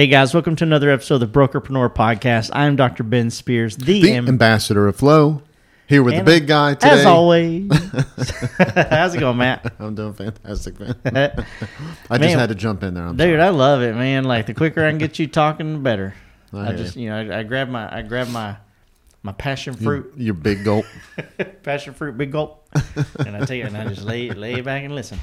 Hey guys, welcome to another episode of the Brokerpreneur Podcast. I'm Dr. Ben Spears, the, The am- ambassador of flow. Here with and the big guy today. As always. How's it going, Matt? I'm doing fantastic, man. I just had to jump in there. I'm Dude, sorry. I love it, man. Like the quicker I can get you talking, the better. I I just, you. you know, I, I grab my, I grab my, my passion fruit, Your big gulp. passion fruit, big gulp, and I take it and I just lay, lay back and listen.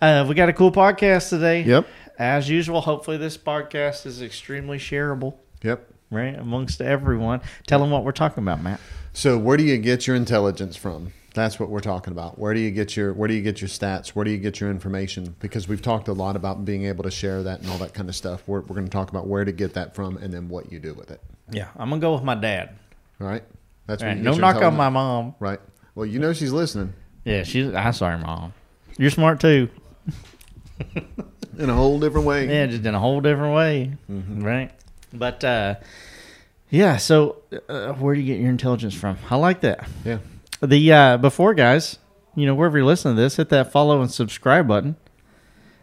Uh, we got a cool podcast today. Yep. As usual, hopefully this podcast is extremely shareable, Yep. right, amongst everyone. Tell them what we're talking about, Matt. So where do you get your intelligence from? That's what we're talking about. Where do you get your where do you get your stats? Where do you get your information? Because we've talked a lot about being able to share that and all that kind of stuff. We're, we're going to talk about where to get that from and then what you do with it. Yeah, I'm gonna go with my dad. All right. That's All right, no knock on my mom. Right. Well, you know she's listening Yeah, she's. I'm sorry, mom. You're smart too. in a whole different way. Yeah, just in a whole different way, right? But uh, yeah. So, uh, where do you get your intelligence from? I like that. Yeah. The uh, before guys, you know, wherever you're listening to this, hit that follow and subscribe button.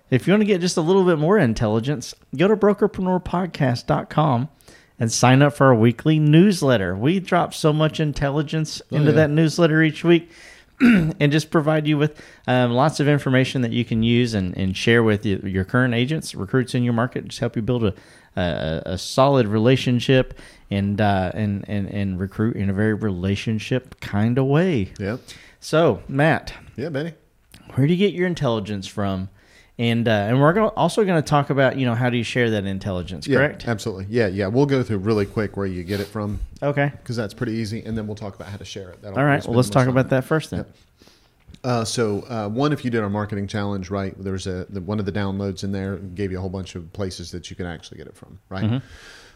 If you want to get just a little bit more intelligence, go to brokerpreneurpodcast.com and sign up for our weekly newsletter. We drop so much intelligence into yeah. that newsletter each week and just provide you with um, lots of information that you can use and, and share with you, your current agents, recruits in your market, just help you build a, a, a solid relationship and, uh, and, and, and recruit in a very relationship kind of way. Yep. So, Matt, Yeah, Benny. where do you get your intelligence from? And uh, and we're gonna, also going to talk about you know how do you share that intelligence, Yeah, correct? absolutely. Yeah, yeah. We'll go through really quick where you get it from Okay. because that's pretty easy, and then we'll talk about how to share it. That'll All right. Well, let's talk time. about that first then. Yep. Uh, so uh, one, if you did our marketing challenge, right? There's a the, one of the downloads in there gave you a whole bunch of places that you can actually get it from, right? Mm-hmm.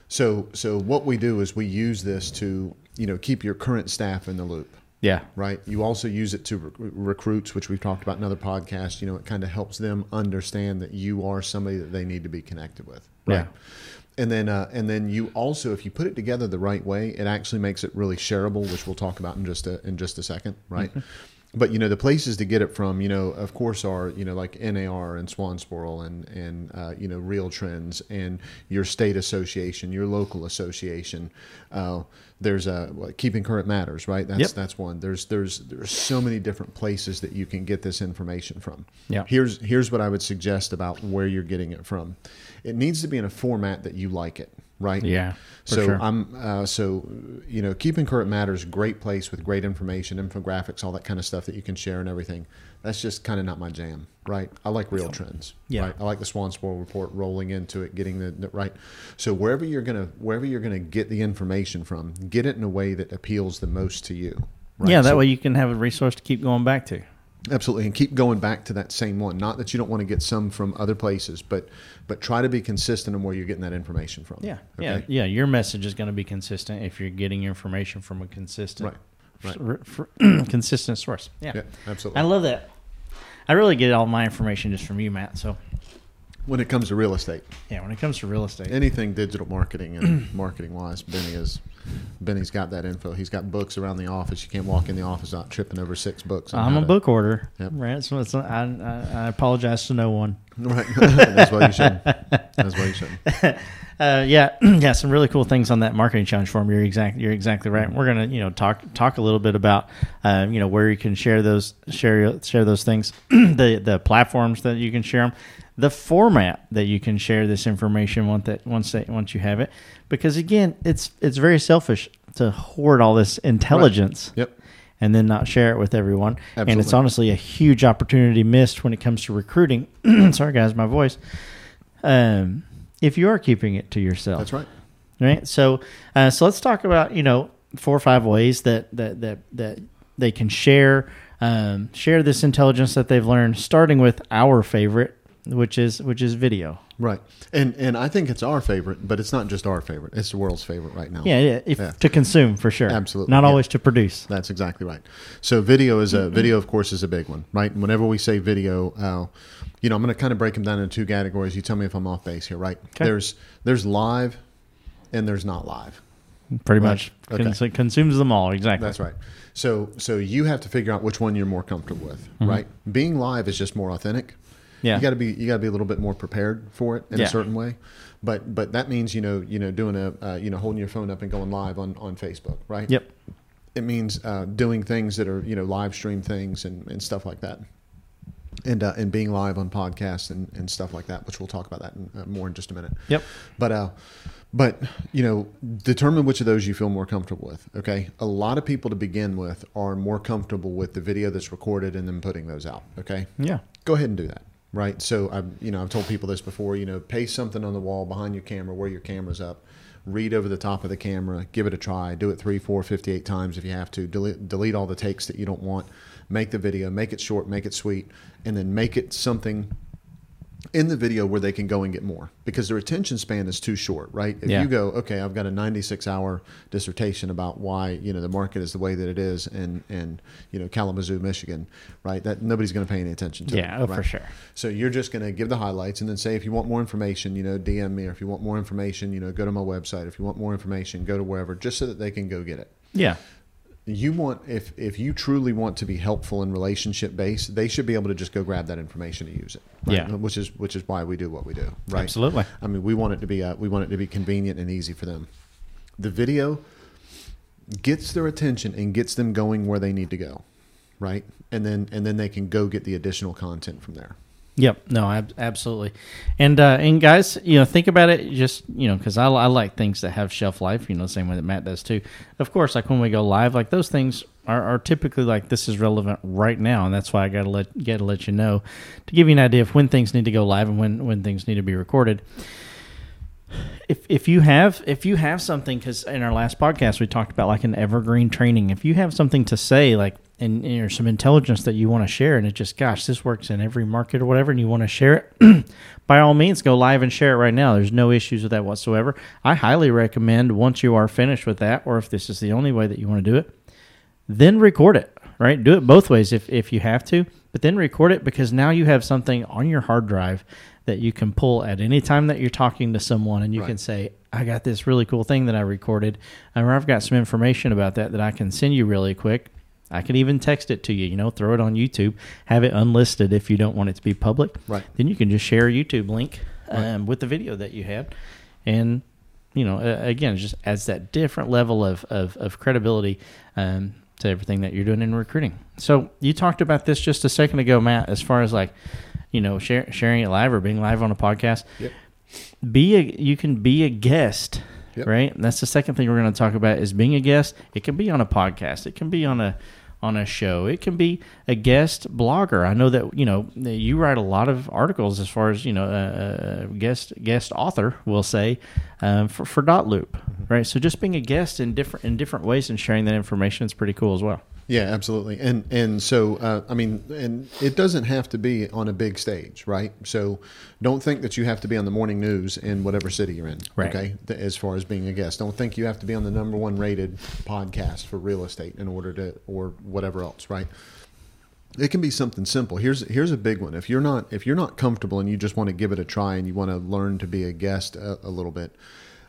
So so what we do is we use this to you know keep your current staff in the loop Yeah. right? You also use it to rec- recruits, which we've talked about in other podcasts. You know, it kind of helps them understand that you are somebody that they need to be connected with, right? Yeah. And then, uh, and then you also, if you put it together the right way, it actually makes it really shareable, which we'll talk about in just a in just a second, right? But you know, the places to get it from, you know, of course, are you know like NAR and Swanepoel and and uh, you know Real Trends and your state association, your local association. Uh, there's a Keeping Current Matters, right? That's Yep. that's one. There's there's there's so many different places that you can get this information from. Yeah. Here's here's what I would suggest about where you're getting it from. It needs to be in a format that you like it, right? Yeah, So sure. I'm uh, so you know keeping current matters great place with great information, infographics, all that kind of stuff that you can share and everything. That's just kind of not my jam, right? I like real trends. Yeah. Right? I like the Swanepoel report rolling into it, getting the, the right. So wherever you're gonna wherever you're gonna get the information from, get it in a way that appeals the most to you. Right? Yeah. That So- way you can have a resource to keep going back to. Absolutely, and keep going back to that same one. Not that you don't want to get some from other places, but but try to be consistent on where you're getting that information from. Yeah. Yeah. Okay? Yeah. Your message is going to be consistent if you're getting your information from a consistent, Right. r- r- consistent source. Yeah. Yeah, absolutely. I love that. I really get all my information just from you, Matt. So when it comes to real estate, yeah, when it comes to real estate, anything digital marketing and marketing wise, Benny is Benny's got that info. He's got books around the office. You can't walk in the office not tripping over six books. I'm a to- book order. Yep. Right. So it's, I, I, I apologize to no one. Right. That's why you should. That's why you should. Uh, yeah, yeah, some really cool things on that marketing challenge form. You're exactly you're exactly right. We're gonna you know talk talk a little bit about uh, you know where you can share those share share those things, the the platforms that you can share them, the format that you can share this information once that once that once you have it, because again, it's it's very selfish to hoard all this intelligence Yep. and then not share it with everyone. And it's honestly a huge opportunity missed when it comes to recruiting. Sorry, guys, my voice. Um, if you are keeping it to yourself, That's right. right? So, uh, so let's talk about you know four or five ways that that that that they can share um, share this intelligence that they've learned. Starting with our favorite, which is which is video. Right. And and I think it's our favorite, but it's not just our favorite. It's the world's favorite right now. Yeah, yeah, if, Yeah. to consume for sure. Absolutely, not yeah. always to produce. That's exactly right. So video is Mm-hmm. a video, of course, is a big one, right? And whenever we say video, uh, you know, I'm going to kind of break them down into two categories. You tell me if I'm off base here, right? Okay. There's there's live, and there's not live. Pretty Right. much Okay. Cons- consumes them all. Exactly. That's right. So so you have to figure out which one you're more comfortable with, Mm-hmm. right? Being live is just more authentic. Yeah. You got to be you got to be a little bit more prepared for it in Yeah. a certain way. But but that means you know you know doing a uh, you know holding your phone up and going live on on Facebook, right? Yep. It means uh, doing things that are you know live stream things and, and stuff like that. And, uh, and being live on podcasts and, and stuff like that, which we'll talk about that in, uh, more in just a minute. Yep. But uh, but you know, determine which of those you feel more comfortable with. Okay, a lot of people to begin with are more comfortable with the video that's recorded and then putting those out. Okay, Yeah. go ahead and do that. Right. So I've you know I've told people this before. You know, paste something on the wall behind your camera where your camera's up. Read over the top of the camera. Give it a try. Do it three, four, 58 times if you have to. Delete, delete all the takes that you don't want. Make the video. Make it short. Make it sweet, and then make it something in the video where they can go and get more because their attention span is too short, right? If Yeah. you go, okay, I've got a 96 hour dissertation about why, you know, the market is the way that it is in, in you know, Kalamazoo, Michigan, right? That nobody's going to pay any attention to. Yeah, it, oh, for sure. So you're just going to give the highlights and then say, if you want more information, you know, DM me, or if you want more information, you know, go to my website. If you want more information, go to wherever, just so that they can go get it Yeah. You want if if you truly want to be helpful and relationship based they should be able to just go grab that information and use it right? Yeah. which is which is why we do what we do right Absolutely. i mean we want it to be uh, we want it to be convenient and easy for them the video gets their attention and gets them going where they need to go right and then and then they can go get the additional content from there Yep. No, ab- absolutely. And uh, and guys, you know, think about it. Just you know, because I, I like things that have shelf life. You know, the same way that Matt does too. Of course, like when we go live, like those things are, are typically like this is relevant right now, and that's why I got to let got to let you know to give you an idea of when things need to go live and when when things need to be recorded. If if you have if you have something because in our last podcast we talked about like an evergreen training. If you have something to say like and, and some intelligence that you want to share and it just gosh this works in every market or whatever and you want to share it by all means go live and share it right now. There's no issues with that whatsoever. I highly recommend once you are finished with that or if this is the only way that you want to do it then record it right? Do it both ways if, if you have to but then record it because now you have something on your hard drive that you can pull at any time that you're talking to someone and you Right. can say i got this really cool thing that i recorded. And i've got some information about that that i can send you really quick I can even text it to you, you know, throw it on YouTube, have it unlisted if you don't want it to be public. Right. Then you can just share a YouTube link um, with the video that you had. And, you know, uh, again, it just adds that different level of, of, of credibility um, to everything that you're doing in recruiting. So you talked about this just a second ago, Matt, as far as like, you know, share, sharing it live or being live on a podcast. Yep. Be a, you can be a guest Yep. right? And that's the second thing we're going to talk about is being a guest. It can be on a podcast. It can be on a on a show. It can be a guest blogger. I know that you know you write a lot of articles as far as you know a, a guest guest author will say um, for for dotloop, mm-hmm. right? So just being a guest in different in different ways and sharing that information is pretty cool as well. Yeah, absolutely. And and so uh, I mean, and it doesn't have to be on a big stage, right? So don't think that you have to be on the morning news in whatever city you're in. Right. Okay. As far as being a guest, don't think you have to be on the number one rated podcast for real estate in order to or whatever else, right? It can be something simple. Here's here's a big one. If you're not if you're not comfortable and you just want to give it a try and you want to learn to be a guest a, a little bit,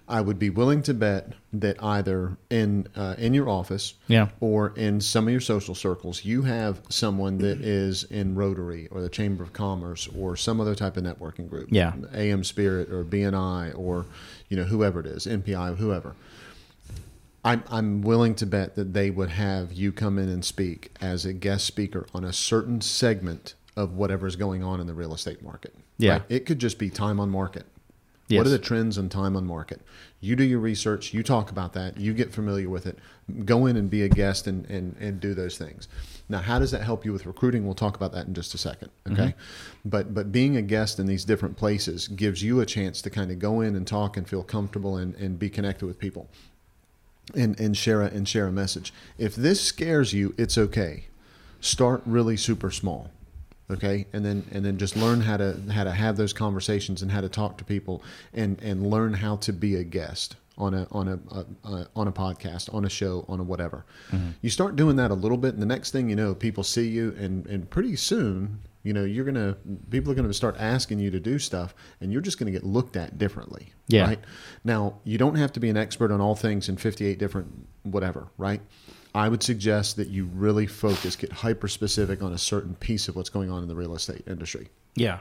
I would be willing to bet that either in uh, in your office, Yeah. or in some of your social circles, you have someone that is in Rotary or the Chamber of Commerce or some other type of networking group, Yeah. AmSpirit or BNI or you know whoever it is, NPI, whoever. I'm, I'm willing to bet that they would have you come in and speak as a guest speaker on a certain segment of whatever's going on in the real estate market. Yeah. It could just be time on market. Yes. What are the trends on time on market? You do your research, you talk about that, you get familiar with it, go in and be a guest and, and, and do those things. Now, how does that help you with recruiting? We'll talk about that in just a second. Okay. Mm-hmm. But but being a guest in these different places gives you a chance to kind of go in and talk and feel comfortable and, and be connected with people and, and share a and share a message. If this scares you, it's okay. Start really super small. Okay, and then and then just learn how to how to have those conversations and how to talk to people and and learn how to be a guest on a on a, a, a on a podcast, on a show, on a whatever. Mm-hmm. You start doing that a little bit, and the next thing you know, people see you, and and pretty soon, you know, you're gonna people are gonna start asking you to do stuff, and you're just gonna get looked at differently. Yeah. Right. Now, you don't have to be an expert on all things in 58 different whatever, right? I would suggest that you really focus, get hyper specific on a certain piece of what's going on in the real estate industry. Yeah.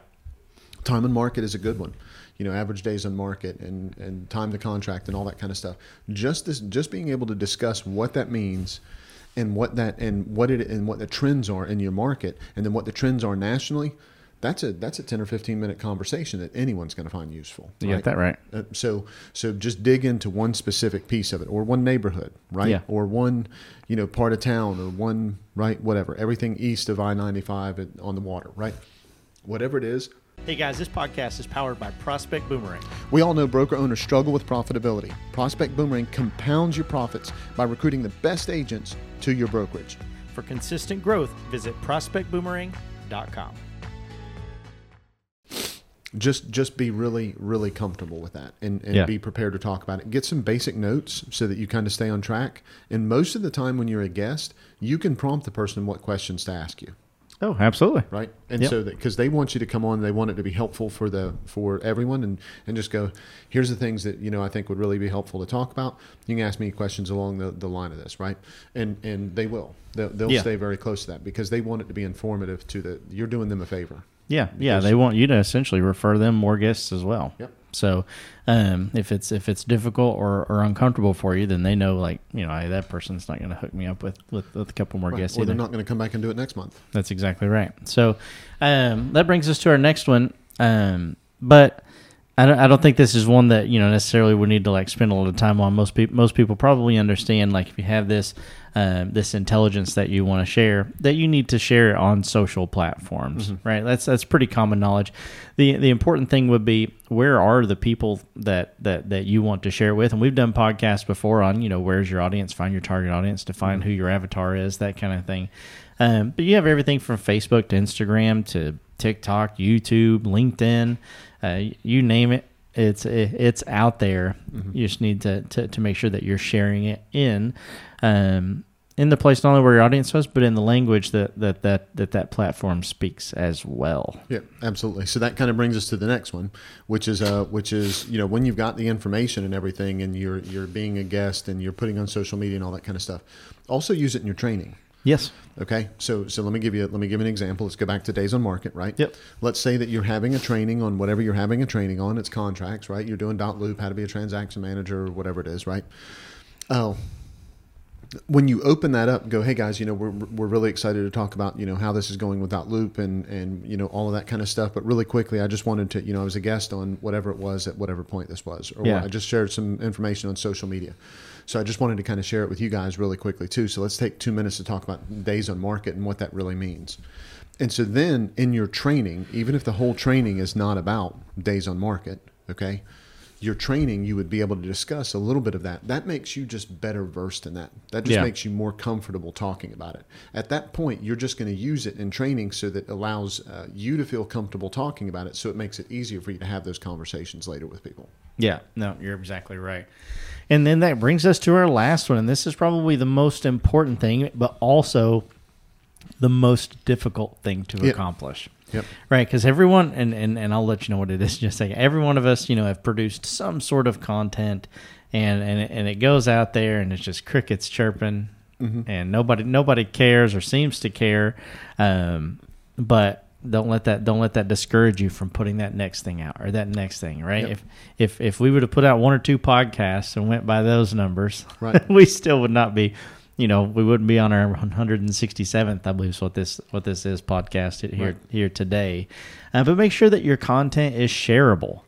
Time and market is a good one. You know, average days on market and, and time to contract and all that kind of stuff. Just this, just being able to discuss what that means and what that and what it and what the trends are in your market and then what the trends are nationally. That's a that's a ten or fifteen minute conversation that anyone's going to find useful. You got that right. Uh, so so just dig into one specific piece of it or one neighborhood right Yeah. or one you know part of town or one right whatever everything east of i-95 on the water right whatever it is Hey guys, this podcast is powered by Prospect Boomerang. we all know broker owners struggle with profitability prospect boomerang compounds your profits by recruiting the best agents to your brokerage For consistent growth, visit prospectboomerang.com. just just be really really comfortable with that and, and Yeah. be prepared to talk about it get some basic notes so that you kind of stay on track and most of the time when you're a guest you can prompt the person what questions to ask you Oh, absolutely. right and Yep. so that because they want you to come on they want it to be helpful for the for everyone and and just go here's the things that you know i think would really be helpful to talk about you can ask me questions along the, the line of this right and and they will they'll, they'll Yeah. stay very close to that because they want it to be informative to the you're doing them a favor Yeah, yeah. They want you to essentially refer them more guests as well. Yep. So, um, if it's if it's difficult or, or uncomfortable for you, then they know like you know hey, that person's not going to hook me up with, with with a couple more right. guests or either. they're not going to come back and do it next month That's exactly right. So um, that brings us to our next one. Um, but I don't, I don't think this is one that you know necessarily would need to like spend a lot of time on. Most people most people probably understand like if you have this um, this intelligence that you want to share, that you need to share it on social platforms, right? That's that's pretty common knowledge. the The important thing would be where are the people that that that you want to share with, and we've done podcasts before on you know where's your audience, find your target audience, define who your avatar is, that kind of thing. Um, but you have everything from Facebook to Instagram to TikTok, YouTube, LinkedIn, uh, you name it. It's it's out there. You just need to, to, to make sure that you're sharing it in um, in the place not only where your audience was, but in the language that that that that, that platform speaks as well. Yeah, absolutely. So that kind of brings us to the next one, which is uh, which is you know when you've got the information and everything, and you're you're being a guest and you're putting on social media and all that kind of stuff. Also use it in your training. Yes. Okay, so so let me give you let me give an example. Let's go back to days on market, right? Yep. Let's say that you're having a training on whatever you're having a training on. It's contracts, right? You're doing dotloop, how to be a transaction manager, or whatever it is, right? Oh, when you open that up, go, hey guys, you know we're we're really excited to talk about you know how this is going without loop and and you know all of that kind of stuff. But really quickly, I just wanted to you know I was a guest on whatever it was at whatever point this was, or Yeah. I just shared some information on social media. So I just wanted to kind of share it with you guys really quickly too. So let's take two minutes to talk about days on market and what that really means. And so then in your training, even if the whole training is not about days on market, okay, your training you would be able to discuss a little bit of that. That makes you just better versed in that. That just Yeah. makes you more comfortable talking about it. At that point, you're just going to use it in training so that allows uh, you to feel comfortable talking about it. So it makes it easier for you to have those conversations later with people. Yeah, no, you're exactly right. And then that brings us to our last one, and this is probably the most important thing, but also the most difficult thing to Yeah. accomplish. Yep. Right, because everyone, and, and, and I'll let you know what it is just a second. Every one of us, you know, have produced some sort of content, and and it, and it goes out there, and it's just crickets chirping, and nobody nobody cares or seems to care. Um, but don't let that don't let that discourage you from putting that next thing out or that next thing. Right? Yep. If if if we would have put out one or two podcasts and went by those numbers, Right. we still would not be. You know, we wouldn't be on our 167th, I believe, is what this what this is podcast here Right. here today. Uh, but make sure that your content is shareable,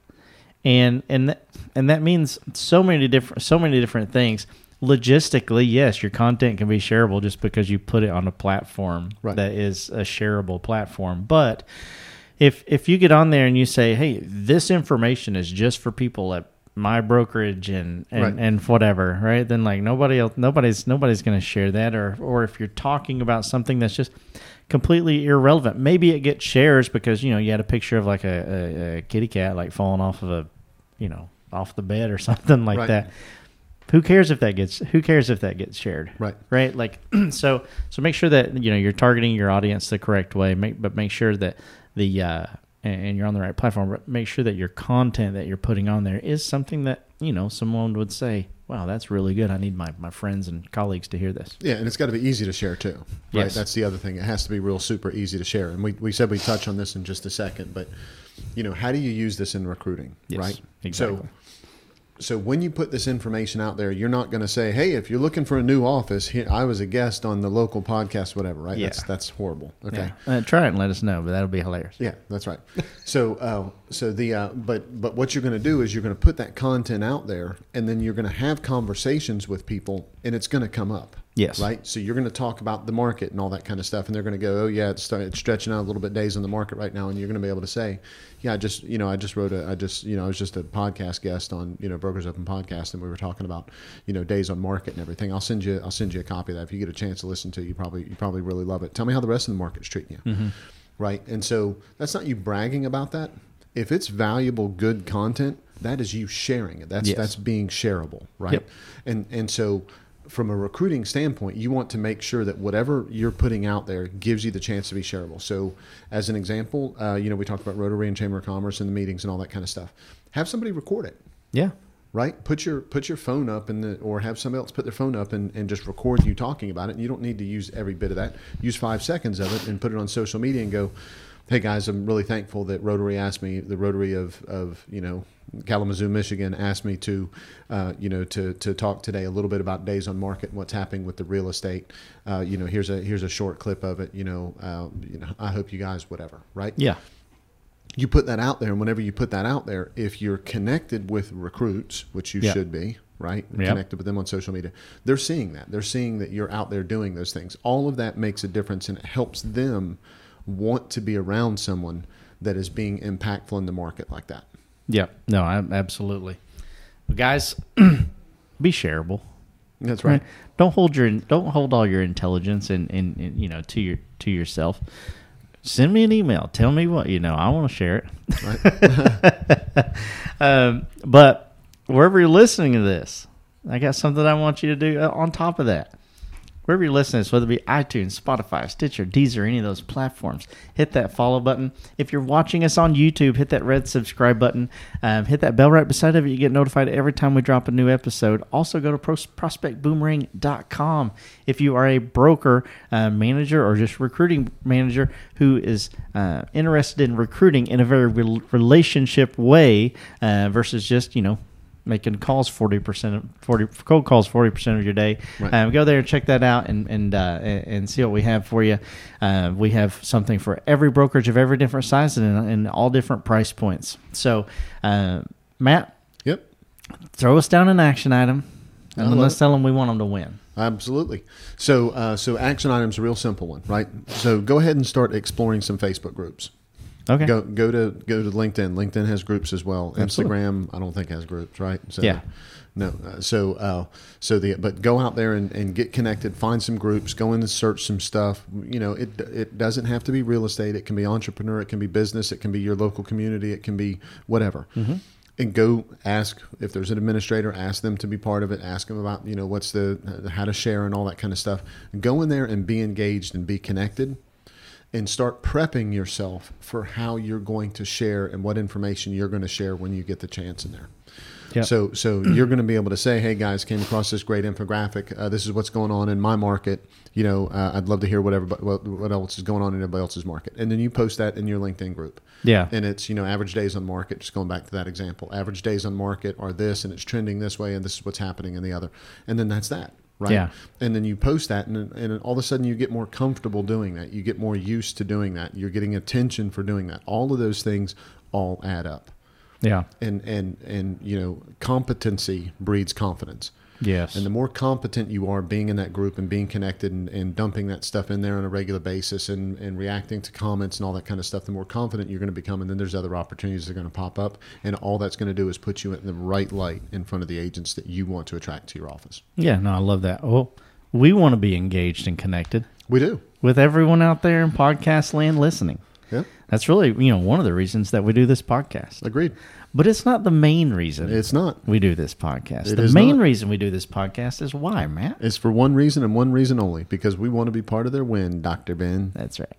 and and th- and that means so many different so many different things. Logistically, yes, your content can be shareable just because you put it on a platform Right. that is a shareable platform. But if if you get on there and you say, "Hey, this information is just for people at my brokerage and and, Right. and whatever," right? Then like nobody else, nobody's nobody's going to share that. Or or if you're talking about something that's just completely irrelevant, maybe it gets shares because you know you had a picture of like a, a, a kitty cat like falling off of a you know off the bed or something like Right. that. Who cares if that gets who cares if that gets shared? Right. right like so so make sure that you know you're targeting your audience the correct way make but make sure that the uh and, you're on the right platform but make sure that your content that you're putting on there is something that you know someone would say wow that's really good i need my, my friends and colleagues to hear this Yeah, and it's got to be easy to share too. Right. Yes. That's the other thing. It has to be real super easy to share. And we, we said we touch on this in just a second, but you know, how do you use this in recruiting, Yes, right? exactly. So, so when you put this information out there, you're not going to say, "Hey, if you're looking for a new office, here I was a guest on the local podcast, whatever." Right? Yeah. That's that's horrible. Okay. Yeah. Uh, try it and let us know, but that'll be hilarious. Yeah, that's right. So, uh, so the uh, but but what you're going to do is you're going to put that content out there, and then you're going to have conversations with people, and it's going to come up. Yes. Right. So you're going to talk about the market and all that kind of stuff, and they're going to go, "Oh yeah, it's, it's stretching out a little bit days on the market right now," and you're going to be able to say, "Yeah, I just you know I just wrote a I just you know I was just a podcast guest on you know Brokers Open podcast, and we were talking about you know days on market and everything. I'll send you I'll send you a copy of that if you get a chance to listen to. it, You probably you probably really love it. Tell me how the rest of the market's treating you." Mm-hmm. right? And so that's not you bragging about that. If it's valuable, good content, that is you sharing it. That's Yes. that's being shareable, right? Yep. And and so from a recruiting standpoint, you want to make sure that whatever you're putting out there gives you the chance to be shareable. So, as an example, uh, you know we talked about Rotary and Chamber of Commerce and the meetings and all that kind of stuff. Have somebody record it Yeah. right? Put your put your phone up in the or have somebody else put their phone up and, and just record you talking about it. And you don't need to use every bit of that. Use five seconds of it and put it on social media and go, Hey guys, I'm really thankful that Rotary asked me, the Rotary of, of you know, Kalamazoo, Michigan asked me to, uh, you know, to, to talk today a little bit about days on market and what's happening with the real estate. Uh, you know, here's a here's a short clip of it. You know, uh, you know, I hope you guys whatever, right? Yeah. you put that out there, and whenever you put that out there, if you're connected with recruits, which you Yeah. should be, right? Yep. Connected with them on social media, they're seeing that. They're seeing that you're out there doing those things. All of that makes a difference, and it helps them want to be around someone that is being impactful in the market like that. Yeah. No, I, absolutely. But guys, be shareable. That's right. Don't hold your don't hold all your intelligence and, and, and you know to your to yourself. Send me an email. Tell me what you know. I want to share it. um, but wherever you're listening to this, I got something I want you to do uh, on top of that. Wherever you're listening, whether it be iTunes, Spotify, Stitcher, Deezer, any of those platforms, hit that follow button. If you're watching us on YouTube, hit that red subscribe button. Um, hit that bell right beside of it. You get notified every time we drop a new episode. Also, go to pros- prospectboomerang.com. If you are a broker, uh, manager, or just recruiting manager who is uh, interested in recruiting in a very rel relationship way uh, versus just, you know, making calls 40% of 40 cold calls 40% of your day Right. um, go there and check that out and and, uh, and see what we have for you uh, we have something for every brokerage of every different size and, and all different price points so uh, matt Yep. throw us down an action item and love let's tell them we want them to win Absolutely. So, uh, so action items, a real simple one, right? So, go ahead and start exploring some Facebook groups. Okay Go go to go to LinkedIn. LinkedIn has groups as well. Absolutely. Instagram, I don't think has groups, right? So, Yeah. No. Uh, so uh, so the but go out there and, and get connected. Find some groups. Go in and search some stuff. You know, it it doesn't have to be real estate. It can be entrepreneur. It can be business. It can be your local community. It can be whatever. And go ask if there's an administrator. Ask them to be part of it. Ask them about you know what's the how to share and all that kind of stuff. Go in there and be engaged and be connected and start prepping yourself for how you're going to share and what information you're going to share when you get the chance in there. Yep. So, so you're going to be able to say, "Hey guys, came across this great infographic. Uh, this is what's going on in my market. You know, uh, I'd love to hear whatever, what, what else is going on in everybody else's market." And then you post that in your LinkedIn group. yeah And it's you know average days on market. Just going back to that example, average days on market are this, and it's trending this way, and this is what's happening in the other. And then that's that, right? Yeah. And then you post that, and and all of a sudden you get more comfortable doing that. You get more used to doing that. You're getting attention for doing that. All of those things all add up. yeah And and and you know competency breeds confidence. Yes And the more competent you are being in that group and being connected and, and dumping that stuff in there on a regular basis and, and reacting to comments and all that kind of stuff, the more confident you're going to become. And then there's other opportunities that are going to pop up. And all that's going to do is put you in the right light in front of the agents that you want to attract to your office. yeah no i love that well we want to be engaged and connected We do. with everyone out there in podcast land listening Yeah. that's really you know one of the reasons that we do this podcast Agreed. but it's not the main reason It's not. we do this podcast. It the main not. reason we do this podcast is why, Matt. It's for one reason and one reason only because we want to be part of their win, Dr. Ben. That's right.